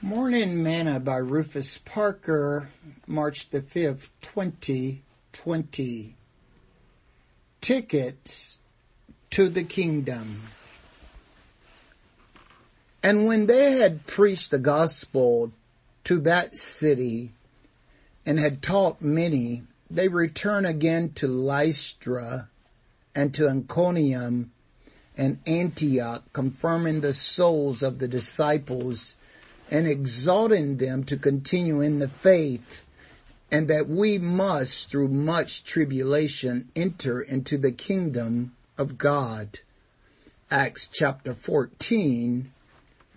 Morning Manna by Rufus Parker, March the 5th, 2020. Tickets to the Kingdom. And when they had preached the gospel to that city and had taught many, they returned again to Lystra and to Iconium and Antioch, confirming the souls of the disciples and exhorting them to continue in the faith and that we must through much tribulation enter into the kingdom of God. Acts chapter 14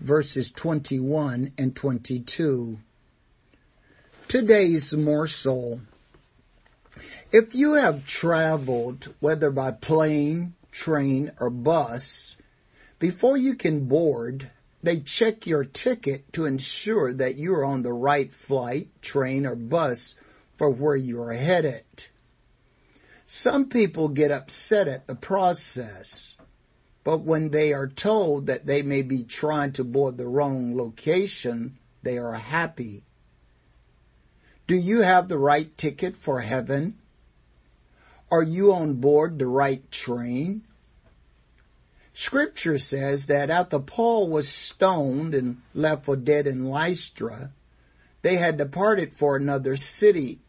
verses 21 and 22. Today's morsel. If you have traveled, whether by plane, train, or bus, before you can board, they check your ticket to ensure that you're on the right flight, train, or bus for where you are headed. Some people get upset at the process, but when they are told that they may be trying to board the wrong location, they are happy. Do you have the right ticket for heaven? Are you on board the right train? Scripture says that after Paul was stoned and left for dead in Lystra, they had departed for another city.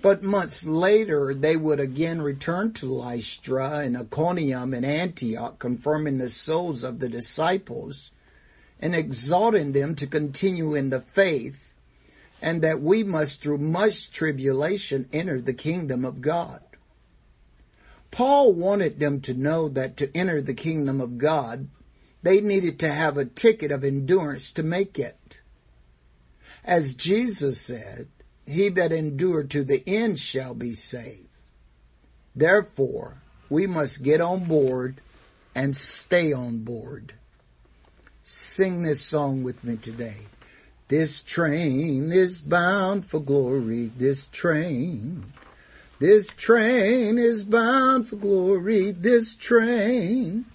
But months later, they would again return to Lystra and Iconium and Antioch, confirming the souls of the disciples and exhorting them to continue in the faith and that we must through much tribulation enter the kingdom of God. Paul wanted them to know that to enter the kingdom of God, they needed to have a ticket of endurance to make it. As Jesus said, he that endured to the end shall be saved. Therefore, we must get on board and stay on board. Sing this song with me today. This train is bound for glory. This train this train is bound for glory. This train,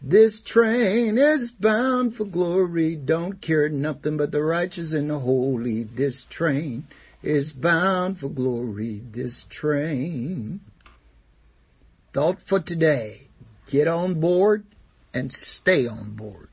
this train is bound for glory. Don't care nothing but the righteous and the holy. This train is bound for glory. This train. Thought for today. Get on board and stay on board.